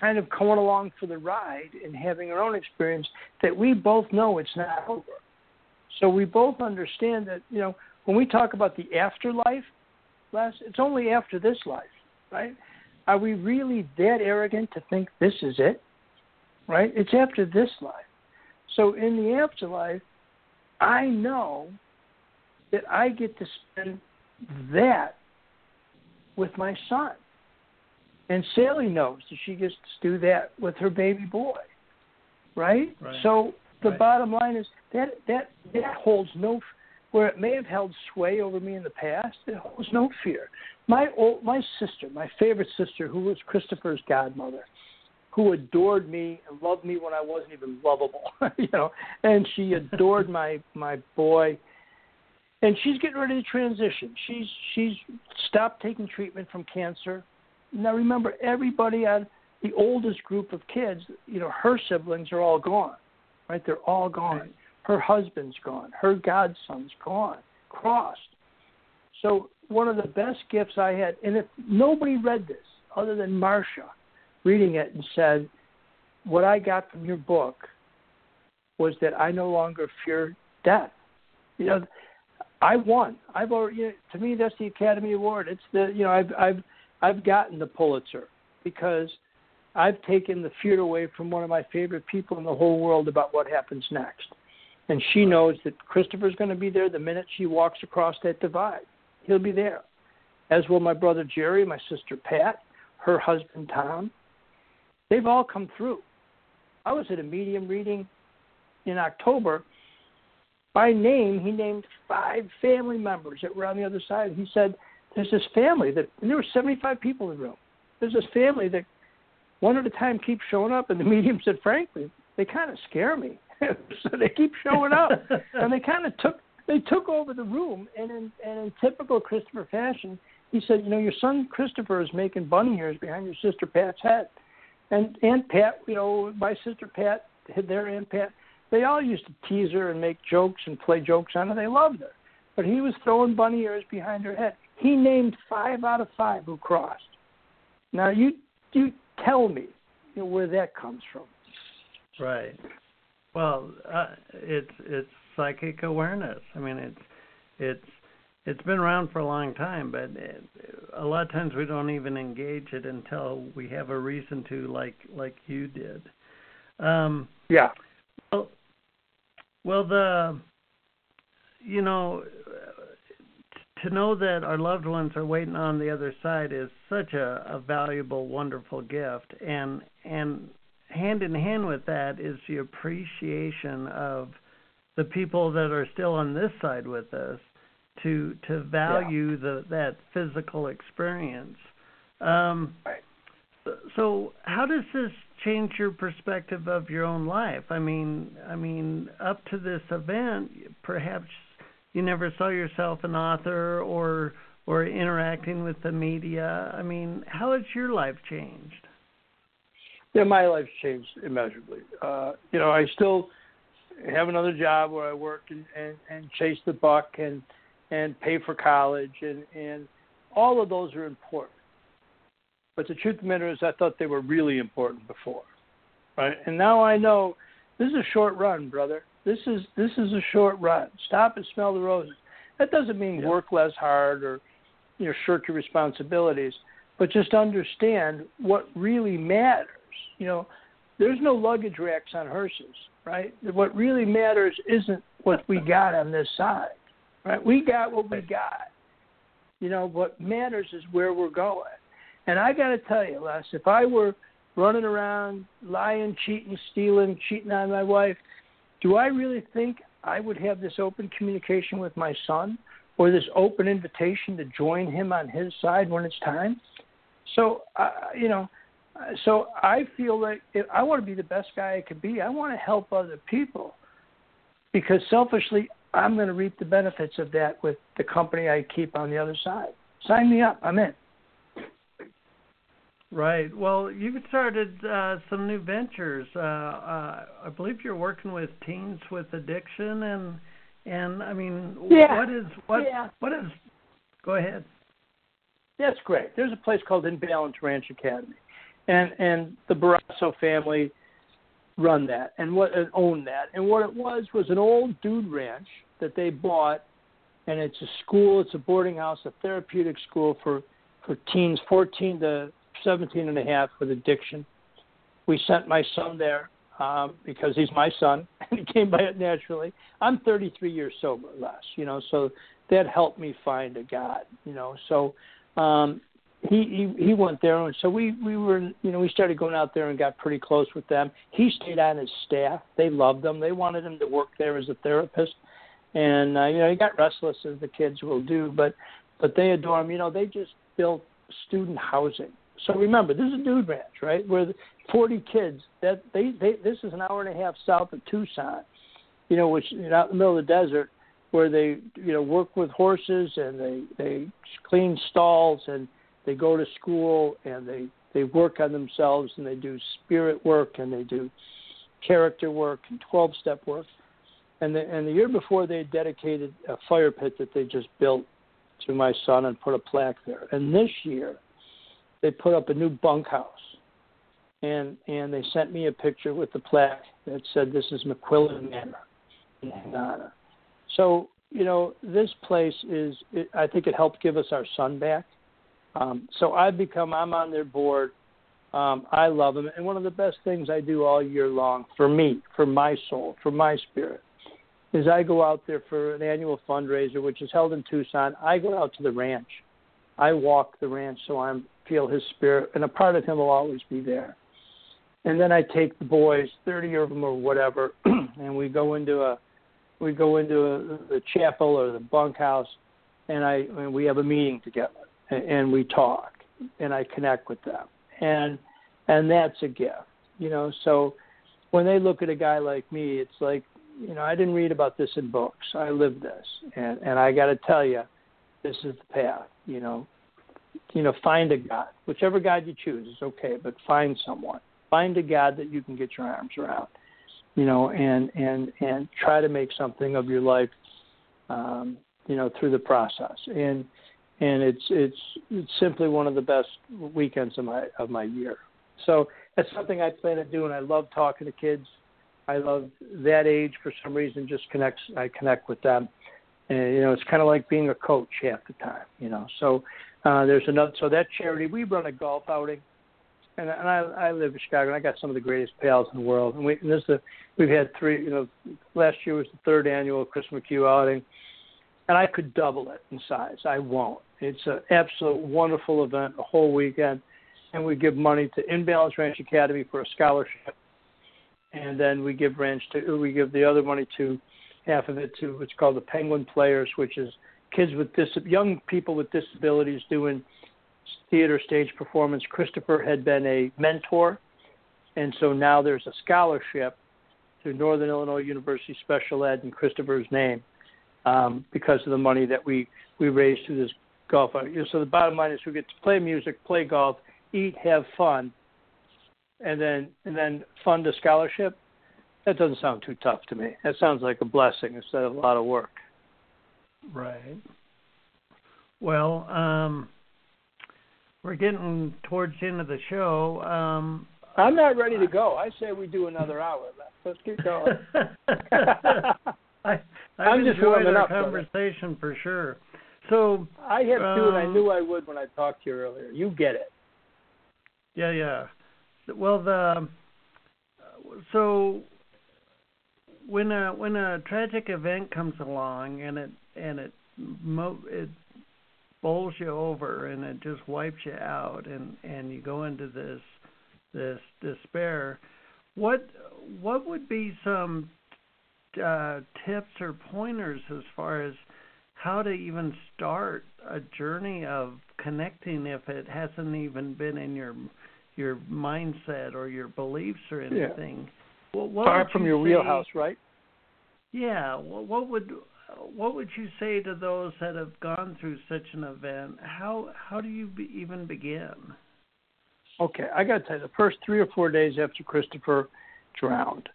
D: kind of coming along for the ride and having her own experience, that we both know it's not over. So we both understand that you know when we talk about the afterlife, Les, it's only after this life, right? Are we really that arrogant to think this is it? Right? It's after this life. So in the afterlife, I know that I get to spend that with my son. And Sally knows that she gets to do that with her baby boy. Right?
C: Right.
D: So the
C: Right.
D: bottom line is that that that holds no where it may have held sway over me in the past, it holds no fear. My old, my sister, my favorite sister, who was Christopher's godmother, who adored me and loved me when I wasn't even lovable, you know, and she adored my my boy. And she's getting ready to transition. She's she's stopped taking treatment from cancer. Now remember, everybody on the oldest group of kids, you know, her siblings are all gone, right? They're all gone.
C: Right.
D: Her husband's gone. Her godson's gone. Crossed. So one of the best gifts I had, and if nobody read this other than Marcia, reading it and said, "What I got from your book was that I no longer fear death." You know, I won. I've already. You know, to me, that's the Academy Award. It's the you know I've I've I've gotten the Pulitzer because I've taken the fear away from one of my favorite people in the whole world about what happens next. And she knows that Christopher's going to be there the minute she walks across that divide. He'll be there. As will my brother Jerry, my sister Pat, her husband Tom. They've all come through. I was at a medium reading in October. By name, he named five family members that were on the other side. He said, There's this family that, and there were 75 people in the room. There's this family that one at a time keeps showing up, and the medium said, Frankly, they kind of scare me. so they keep showing up. and they kind of took they took over the room and in and in typical Christopher fashion, he said, You know, your son Christopher is making bunny ears behind your sister Pat's head. And Aunt Pat, you know, my sister Pat, their Aunt Pat, they all used to tease her and make jokes and play jokes on her. They loved her. But he was throwing bunny ears behind her head. He named five out of five who crossed. Now you you tell me you know, where that comes from.
C: Right. Well, uh, it's it's psychic awareness. I mean, it's it's it's been around for a long time, but it, a lot of times we don't even engage it until we have a reason to, like like you did. Um,
D: Yeah.
C: well, well, the you know to know that our loved ones are waiting on the other side is such a, a valuable, wonderful gift, and and hand in hand with that is the appreciation of the people that are still on this side with us to to value the that physical experience. Um,
D: Right.
C: so how does this change your perspective of your own life? I mean, I mean, up to this event, perhaps you never saw yourself an author or or interacting with the media. I mean, how has your life changed?
D: Yeah, my life's changed immeasurably. Uh, you know, I still have another job where I work and, and, and chase the buck and and pay for college and, and all of those are important. But the truth of the matter is I thought they were really important before. Right? And now I know this is a short run, brother. This is this is a short run. Stop and smell the roses. That doesn't mean
C: Yeah.
D: work less hard or you know shirk your responsibilities, but just understand what really matters. You know, there's no luggage racks on hearses, right? What really matters isn't what we got on this side, right? We got what we got. You know, what matters is where we're going. And I got to tell you, Les, if I were running around lying, cheating, stealing, cheating on my wife, do I really think I would have this open communication with my son or this open invitation to join him on his side when it's time. So, uh, you know, so I feel like if I want to be the best guy I can be, I want to help other people because selfishly, I'm going to reap the benefits of that with the company I keep on the other side. Sign me up. I'm in.
C: Right. Well, you've started uh, some new ventures. Uh, uh, I believe you're working with teens with addiction, and and I mean,
D: yeah.
C: what is what
D: yeah.
C: what is? Go ahead.
D: That's great. There's a place called In Balance Ranch Academy, and and the Barrasso family run that and what and own that. And what it was was an old dude ranch that they bought, and it's a school, it's a boarding house, a therapeutic school for for teens 14 to 17 and a half with addiction. We sent my son there um, because he's my son, and he came by it naturally. I'm 33 years sober, Les, you know, so that helped me find a God, you know. So um, he, he he went there, and so we we were, you know, we started going out there and got pretty close with them. He stayed on his staff. They loved him. They wanted him to work there as a therapist, and uh, you know, he got restless as the kids will do, but but they adore him. You know, they just built student housing so remember, this is a dude ranch, right? Where 40 kids. That they, they this is an hour and a half south of Tucson, you know, which know, out in the middle of the desert, where they you know work with horses and they they clean stalls and they go to school and they they work on themselves and they do spirit work and they do character work and 12 step work. And the, and the year before, they dedicated a fire pit that they just built to my son and put a plaque there. And this year, they put up a new bunkhouse, and and they sent me a picture with the plaque that said this is McQuillen Manor in. So you know this place is it, I think it helped give us our son back. Um, so I've become I'm on their board. Um, I love them, and one of the best things I do all year long for me, for my soul, for my spirit, is I go out there for an annual fundraiser, which is held in Tucson. I go out to the ranch. I walk the ranch, so I'm feel his spirit, and a part of him will always be there. And then I take the boys, thirty of them or whatever, and we go into a we go into a, the chapel or the bunkhouse, and I and we have a meeting together, and, and we talk, and I connect with them, and and that's a gift, you know. So when they look at a guy like me, it's like you know I didn't read about this in books. I lived this, and and I got to tell you, this is the path. You know, you know, find a God. Whichever God you choose is okay, but find someone. Find a God that you can get your arms around. You know, and and and try to make something of your life. Um, you know, through the process. And and it's it's it's simply one of the best weekends of my of my year. So that's something I plan to do, and I love talking to kids. I love that age for some reason. Just connects. I connect with them, and you know, it's kind of like being a coach half the time. You know, so uh, there's another. So that charity, we run a golf outing, and, and I, I live in Chicago, and I got some of the greatest pals in the world. And we, and this is the, we've had three. You know, last year was the third annual Chris McHugh outing, and I could double it in size. I won't. It's an absolute wonderful event, a whole weekend, and we give money to In Balance Ranch Academy for a scholarship, and then we give ranch to we give the other money to half of it to what's called the Penguin Players, which is kids with dis- young people with disabilities doing theater stage performance. Christopher had been a mentor, and so now there's a scholarship to Northern Illinois University Special Ed in Christopher's name um, because of the money that we we raised through this golf. So the bottom line is we get to play music, play golf, eat, have fun, and then and then fund a scholarship. That doesn't sound too tough to me. That sounds like a blessing instead of a lot of work.
C: Right. Well, um, we're getting towards the end of the show. Um,
D: I'm not ready to go. I say we do another hour. Let's keep going.
C: I, I've
D: I'm just warming up, brother.
C: conversation for sure. So
D: I have to, and I
C: Um,
D: knew I would when I talked to you earlier. You get it.
C: yeah, yeah. Well, the so when a when a tragic event comes along and it and it mo- it bowls you over and it just wipes you out and and you go into this this despair what what would be some uh tips or pointers as far as how to even start a journey of connecting if it hasn't even been in your your mindset or your beliefs or anything.
D: Yeah. Well, Far from
C: you
D: your
C: say,
D: wheelhouse, right?
C: Yeah. Well, what would what would you say to those that have gone through such an event? How how do you be, even begin?
D: Okay, I got to tell you, the first three or four days after Christopher drowned,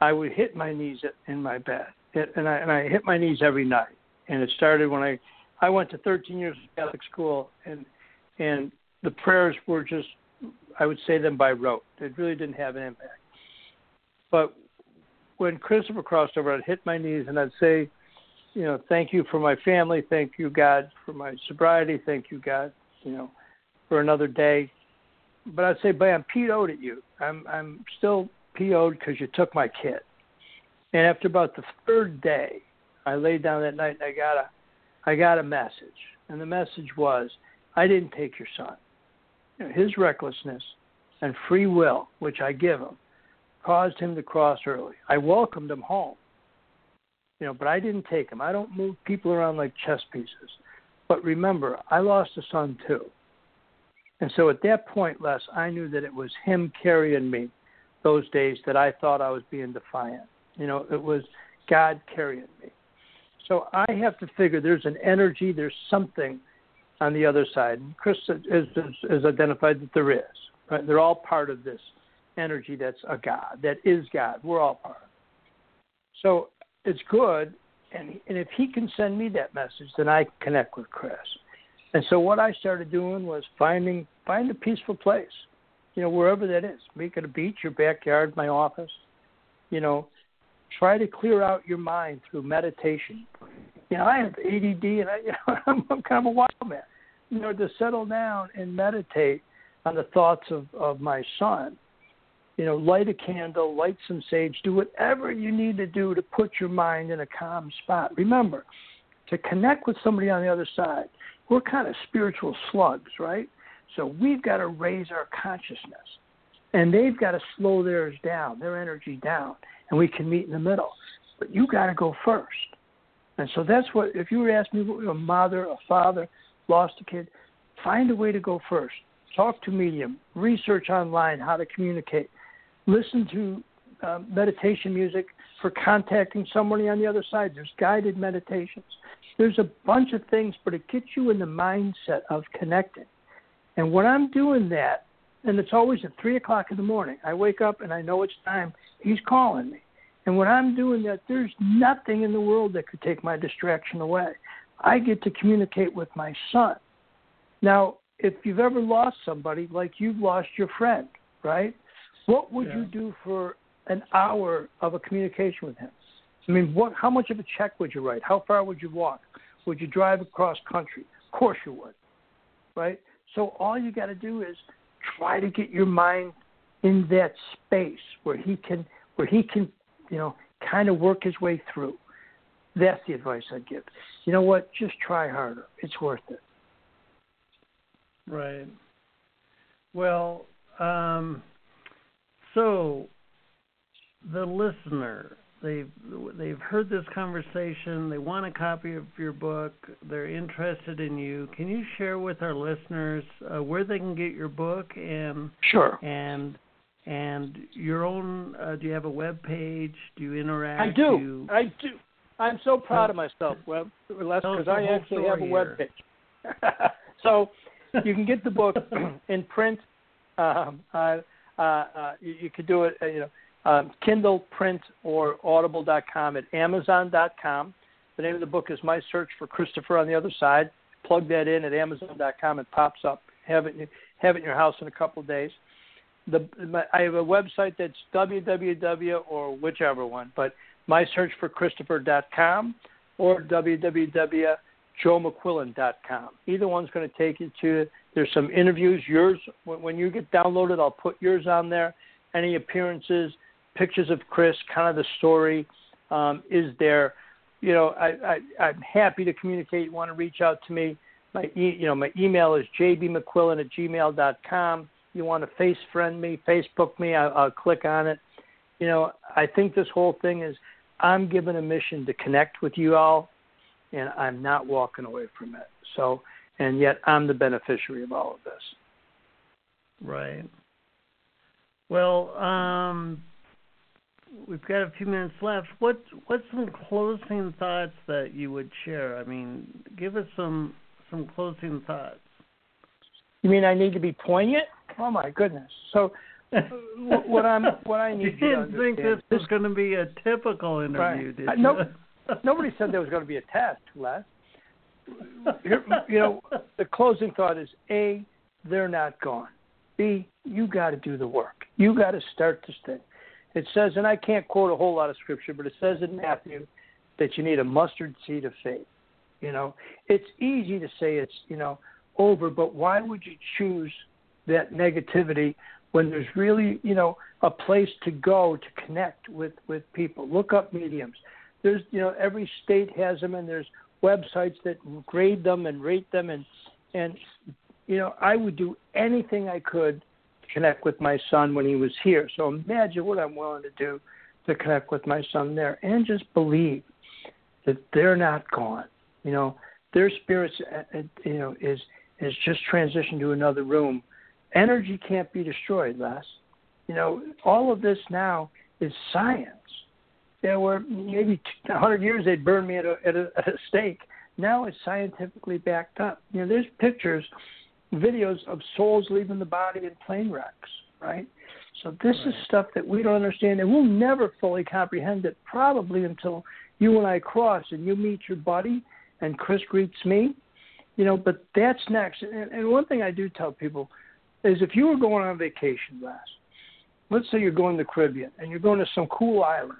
D: I would hit my knees in my bed, and I and I hit my knees every night. And it started when I I went to 13 years of Catholic school, and and the prayers were just I would say them by rote. It really didn't have an impact. But when Christopher crossed over, I'd hit my knees and I'd say, you know, thank you for my family, thank you God for my sobriety, thank you God, you know, for another day. But I'd say, but I'm PO'd at you. I'm I'm still PO'd because you took my kid. And after about the third day, I laid down that night and I got a I got a message. And the message was, I didn't take your son. You know, his recklessness and free will, which I give him, caused him to cross early. I welcomed him home. You know, but I didn't take him. I don't move people around like chess pieces. But remember, I lost a son too. And so at that point, Les, I knew that it was him carrying me those days that I thought I was being defiant. You know, it was God carrying me. So I have to figure there's an energy, there's something on the other side. Chris has, has, has identified that there is. Right? They're all part of this energy that's a God, that is God. We're all part. of it. So it's good, and and if he can send me that message, then I connect with Chris. And so what I started doing was finding find a peaceful place, you know, wherever that is. Make it a beach, your backyard, my office. You know, try to clear out your mind through meditation. You know, I have ADD, and I, you know, I'm, kind of a wild man. You know, to settle down and meditate on the thoughts of of my son. You know, light a candle, light some sage, do whatever you need to do to put your mind in a calm spot. Remember, to connect with somebody on the other side, we're kind of spiritual slugs, right? So we've got to raise our consciousness, and they've got to slow theirs down, their energy down and we can meet in the middle. But you got to go first. And so that's what, if you were asking me, a mother, a father lost a kid, find a way to go first. Talk to medium, research online how to communicate, listen to uh, meditation music for contacting somebody on the other side. There's guided meditations. There's a bunch of things, but it gets you in the mindset of connecting. And when I'm doing that, and it's always at three o'clock in the morning. I wake up and I know it's time. He's calling me. And when I'm doing that, there's nothing in the world that could take my distraction away. I get to communicate with my son. Now, if you've ever lost somebody, like you've lost your friend, right? What would yeah. you do for an hour of a communication with him? I mean, what? How much of a check would you write? How far would you walk? Would you drive across country? Of course you would, right? So all you got to do is try to get your mind in that space where he can where he can you know kind of work his way through that's the advice i'd give you know what just try harder it's worth it
C: right well um so the listener they've they've heard this conversation they want a copy of your book they're interested in you. Can you share with our listeners uh, where they can get your book and
D: sure.
C: and and your own uh, do you have a web page? Do you interact?
D: I do, do i do. I'm so proud of myself well because i actually have a web page. So you can get the book in print um, uh, uh, uh, you, you could do it uh, you know um, Kindle, print, or audible.com at amazon.com. The name of the book is My Search for Christopher on the Other Side. Plug that in at amazon.com. It pops up. Have it, have it in your house in a couple of days. The, my, I have a website that's www or whichever one, but mysearchforchristopher.com or www.joemcquillen.com. Either one's going to take you to. There's some interviews. Yours, when you get downloaded, I'll put yours on there. Any appearances, pictures of Chris, kind of the story um, is there. You know, I, I, I'm happy to communicate. You want to reach out to me? My, e- you know, my email is jbmcquillen at gmail.com. You want to face friend me, Facebook me, I, I'll click on it. You know, I think this whole thing is I'm given a mission to connect with you all and I'm not walking away from it. So, and yet I'm the beneficiary of all of this.
C: Right. Well, um, we've got a few minutes left. What what's some closing thoughts that you would share? I mean, give us some some closing thoughts.
D: You mean I need to be poignant? Oh my goodness! So what I'm what I need
C: you didn't
D: to
C: think this was going to be a typical interview,
D: right.
C: did
D: you? No, nobody said there was going to be a test, Les. You know, the closing thought is A, they're not gone. B, you got to do the work. You got to start this thing. It says, and I can't quote a whole lot of scripture, but it says in Matthew that you need a mustard seed of faith. You know, it's easy to say it's, you know, over, but why would you choose that negativity when there's really, you know, a place to go to connect with with people? Look up mediums. There's, you know, every state has them, and there's websites that grade them and rate them, and and you know, I would do anything I could to connect with my son when he was here. So imagine what I'm willing to do to connect with my son there, and just believe that they're not gone. You know, their spirits, uh, uh, you know, is is just transitioned to another room. Energy can't be destroyed, Les. You know, all of this now is science. Know, where maybe 100 years they'd burn me at a, at a, at a stake. Now it's scientifically backed up. You know, there's pictures videos of souls leaving the body in plane wrecks, right? So this right. is stuff that we don't understand, and we'll never fully comprehend it probably until you and I cross and you meet your buddy and Chris greets me, you know. But that's next. And, and one thing I do tell people is if you were going on vacation, last, let's say you're going to the Caribbean and you're going to some cool island,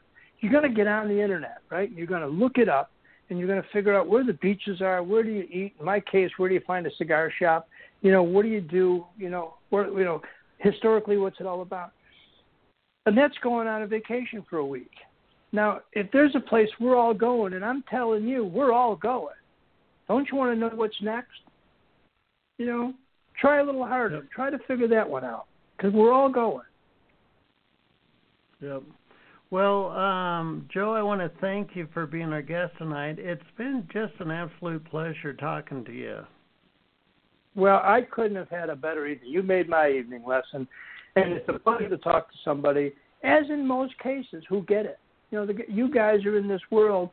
D: you're going to get on the internet, right? You're going to look it up and you're going to figure out where the beaches are, where do you eat. In my case, where do you find a cigar shop? you know, what do you do? You know, where, you know, historically, what's it all about? And that's going on a vacation for a week. Now, if there's a place we're all going, and I'm telling you, we're all going, don't you want to know what's next? You know, try a little harder. Yep. Try to figure that one out because we're all going.
C: Yep. Well, um, Joe, I want to thank you for being our guest tonight. It's been just an absolute pleasure talking to you.
D: Well, I couldn't have had a better evening. You made my evening lesson, and it's a pleasure to talk to somebody, as in most cases, who get it. You know, the, you guys are in this world,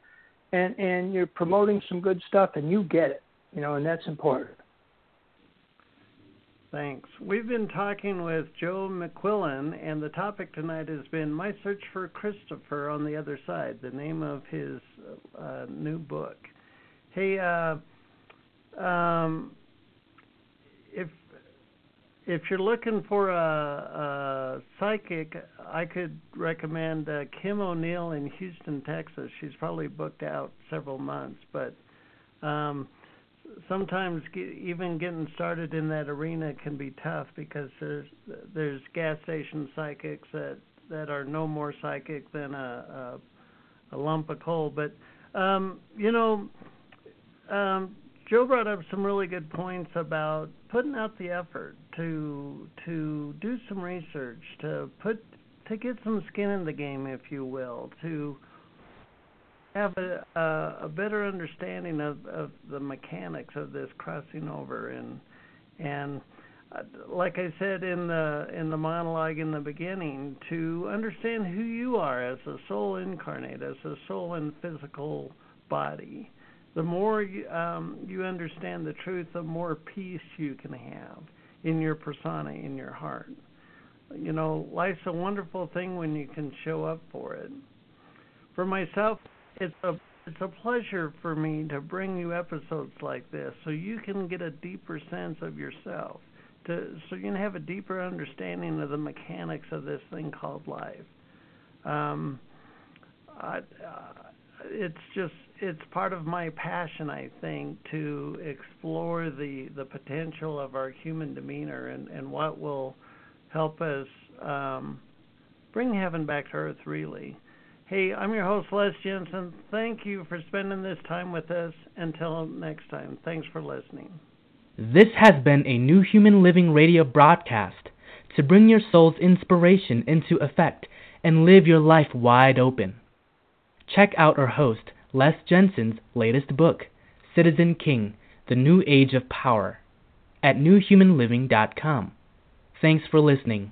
D: and and you're promoting some good stuff, and you get it. You know, and that's important.
C: Thanks. We've been talking with Joe McQuillen, and the topic tonight has been My Search for Christopher on the Other Side, the name of his uh, new book. Hey, uh, um, if if you're looking for a, a psychic, I could recommend uh, Kim O'Neill in Houston, Texas. She's probably booked out several months, but um, sometimes even getting started in that arena can be tough because there's there's gas station psychics that that are no more psychic than a a, a lump of coal. But um, you know, um, Joe brought up some really good points about putting out the effort to to do some research, to put to get some skin in the game, if you will, to have a a, a better understanding of, of the mechanics of this crossing over and and uh, like I said in the in the monologue in the beginning, to understand who you are as a soul incarnate, as a soul in physical body the more you, um, you understand the truth, the more peace you can have in your persona, in your heart. You know, life's a wonderful thing when you can show up for it. For myself, it's a it's a pleasure for me to bring you episodes like this so you can get a deeper sense of yourself to so you can have a deeper understanding of the mechanics of this thing called life um I, uh, it's just it's part of my passion, I think, to explore the the potential of our human demeanor and and what will help us um, bring heaven back to earth. Really. Hey, I'm your host Les Jensen. Thank you for spending this time with us. Until next time, thanks for listening.
B: This has been a New Human Living radio broadcast to bring your soul's inspiration into effect and live your life wide open. Check out our host Les Jensen's latest book, Citizen King The New Age of Power, at newhumanliving.com. Thanks for listening.